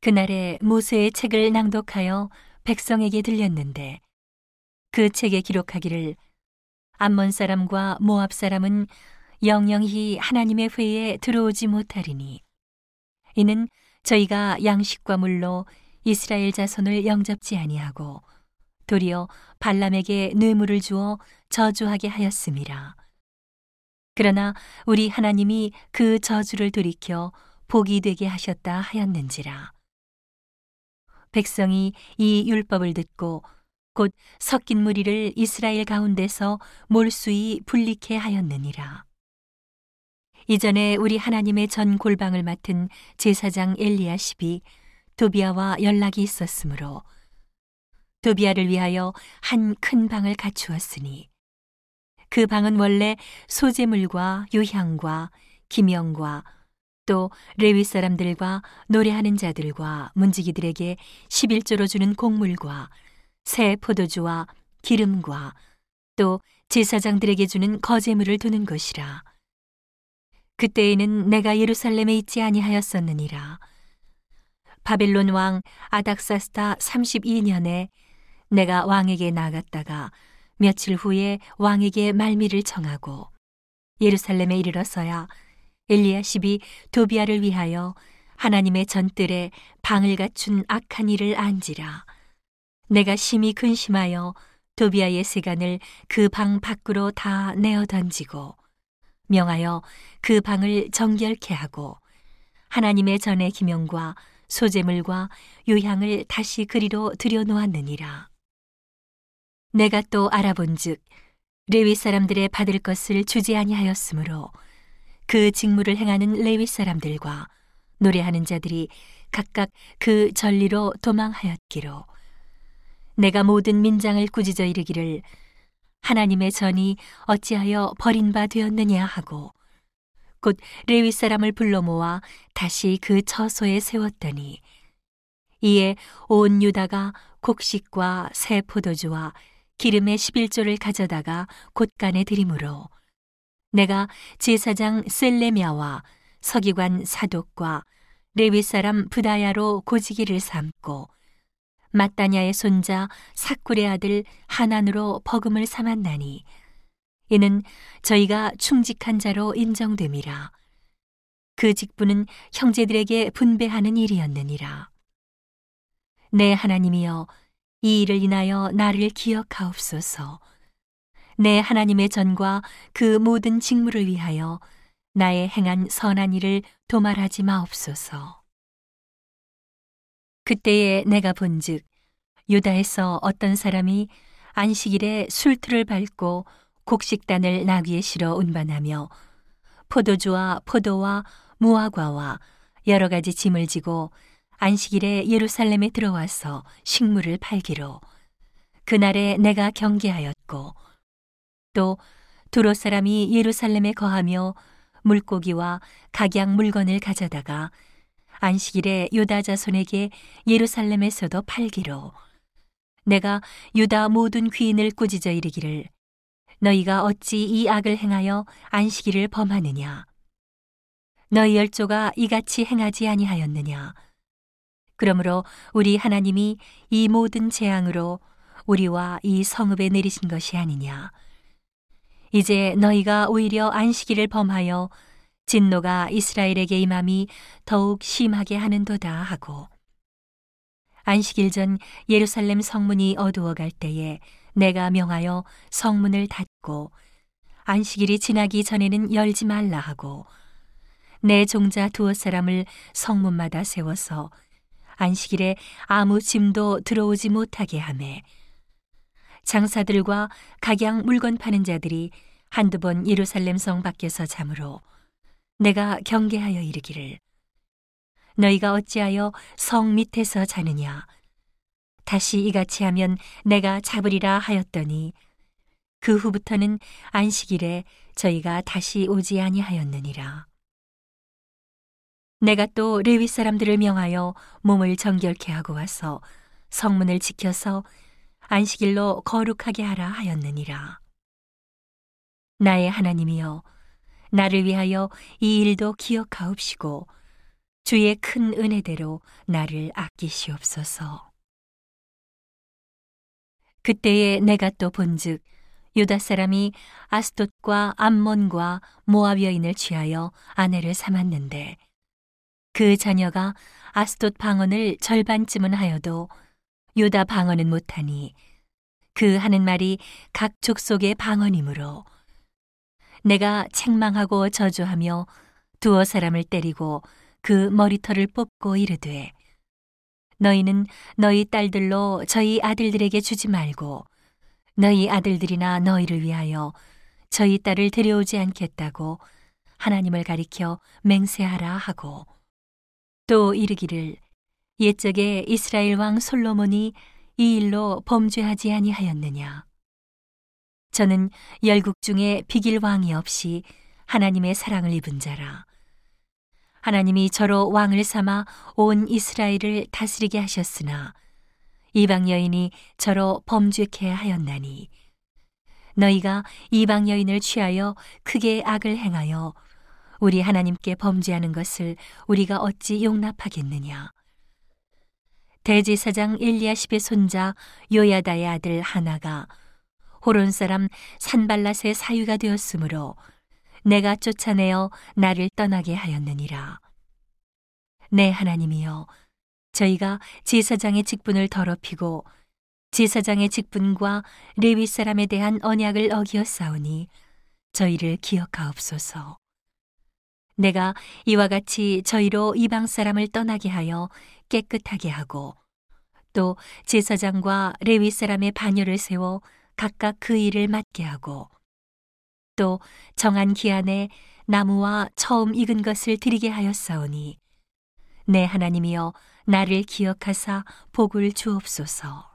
그날에 모세의 책을 낭독하여 백성에게 들렸는데 그 책에 기록하기를 암몬 사람과 모압 사람은 영영히 하나님의 회에 들어오지 못하리니 이는 저희가 양식과 물로 이스라엘 자손을 영접지 아니하고 도리어 발람에게 뇌물을 주어 저주하게 하였음이라. 그러나 우리 하나님이 그 저주를 돌이켜 복이 되게 하셨다 하였는지라. 백성이 이 율법을 듣고 곧 섞인 무리를 이스라엘 가운데서 몰수히 분리케 하였느니라. 이전에 우리 하나님의 전 골방을 맡은 제사장 엘리야십이 도비아와 연락이 있었으므로 도비아를 위하여 한 큰 방을 갖추었으니 그 방은 원래 소재물과 유향과 기명과 또 레위 사람들과 노래하는 자들과 문지기들에게 11조로 주는 곡물과 새 포도주와 기름과 또 제사장들에게 주는 거제물을 두는 것이라. 그때에는 내가 예루살렘에 있지 아니하였었느니라. 바벨론 왕 아닥사스타 32년에 내가 왕에게 나갔다가 며칠 후에 왕에게 말미를 정하고 예루살렘에 이르러서야 엘리야십이 도비아를 위하여 하나님의 전뜰에 방을 갖춘 악한 일을 안지라. 내가 심히 근심하여 도비아의 세간을 그 방 밖으로 다 내어 던지고 명하여 그 방을 정결케 하고 하나님의 전의 기명과 소재물과 요향을 다시 그리로 들여놓았느니라. 내가 또 알아본즉 레위 사람들의 받을 것을 주지 아니하였으므로 그 직무를 행하는 레위 사람들과 노래하는 자들이 각각 그 전리로 도망하였기로 내가 모든 민장을 꾸짖어 이르기를 하나님의 전이 어찌하여 버린 바 되었느냐 하고 곧 레위 사람을 불러 모아 다시 그 처소에 세웠더니 이에 온 유다가 곡식과 새 포도주와 기름의 11조를 가져다가 곳간에 들이므로 내가 제사장 셀레미아와 서기관 사독과 레위 사람 부다야로 고지기를 삼고 마따냐의 손자 사쿨의 아들 하난으로 버금을 삼았나니 이는 저희가 충직한 자로 인정됨이라. 그 직분은 형제들에게 분배하는 일이었느니라. 내 하나님이여 이 일을 인하여 나를 기억하옵소서 내 하나님의 전과 그 모든 직무를 위하여 나의 행한 선한 일을 도말하지 마옵소서. 그때에 내가 본즉 유다에서 어떤 사람이 안식일에 술틀을 밟고 곡식단을 나귀에 실어 운반하며 포도주와 포도와 무화과와 여러 가지 짐을 지고 안식일에 예루살렘에 들어와서 식물을 팔기로 그날에 내가 경계하였고 또 두로 사람이 예루살렘에 거하며 물고기와 각양 물건을 가져다가 안식일에 유다 자손에게 예루살렘에서도 팔기로. 내가 유다 모든 귀인을 꾸짖어 이르기를 너희가 어찌 이 악을 행하여 안식일을 범하느냐? 너희 열조가 이같이 행하지 아니하였느냐? 그러므로 우리 하나님이 이 모든 재앙으로 우리와 이 성읍에 내리신 것이 아니냐 이제 너희가 오히려 안식일을 범하여 진노가 이스라엘에게 임함이 더욱 심하게 하는도다 하고 안식일 전 예루살렘 성문이 어두워 갈 때에 내가 명하여 성문을 닫고 안식일이 지나기 전에는 열지 말라 하고 내 종자 두어 사람을 성문마다 세워서 안식일에 아무 짐도 들어오지 못하게 하매 장사들과 각양 물건 파는 자들이 한두 번 예루살렘 성 밖에서 잠으로 내가 경계하여 이르기를 너희가 어찌하여 성 밑에서 자느냐? 다시 이같이 하면 내가 잡으리라 하였더니 그 후부터는 안식일에 저희가 다시 오지 아니하였느니라. 내가 또 레위 사람들을 명하여 몸을 정결케 하고 와서 성문을 지켜서 안식일로 거룩하게 하라 하였느니라. 나의 하나님이여, 나를 위하여 이 일도 기억하옵시고, 주의 큰 은혜대로 나를 아끼시옵소서. 그때에 내가 또 본즉 유다 사람이 아스돗과 암몬과 모압 여인을 취하여 아내를 삼았는데 그 자녀가 아스돗 방언을 절반쯤은 하여도 유다 방언은 못하니 그 하는 말이 각 족속의 방언이므로 내가 책망하고 저주하며 두어 사람을 때리고 그 머리털을 뽑고 이르되 너희는 너희 딸들로 저희 아들들에게 주지 말고 너희 아들들이나 너희를 위하여 저희 딸을 데려오지 않겠다고 하나님을 가리켜 맹세하라 하고 또 이르기를 옛적에 이스라엘 왕 솔로몬이 이 일로 범죄하지 아니하였느냐? 저는 열국 중에 비길 왕이 없이 하나님의 사랑을 입은 자라. 하나님이 저로 왕을 삼아 온 이스라엘을 다스리게 하셨으나 이방 여인이 저로 범죄케 하였나니 너희가 이방 여인을 취하여 크게 악을 행하여 우리 하나님께 범죄하는 것을 우리가 어찌 용납하겠느냐 대제사장 엘리야십의 손자 요야다의 아들 하나가 호론 사람 산발랏의 사유가 되었으므로 내가 쫓아내어 나를 떠나게 하였느니라. 내 하나님이여, 저희가 제사장의 직분을 더럽히고 제사장의 직분과 레위 사람에 대한 언약을 어기었사오니 저희를 기억하옵소서. 내가 이와 같이 저희로 이방 사람을 떠나게 하여 깨끗하게 하고 또 제사장과 레위 사람의 반열을 세워 각각 그 일을 맡게 하고 또 정한 기한에 나무와 처음 익은 것을 드리게 하였사오니 내 하나님이여 나를 기억하사 복을 주옵소서.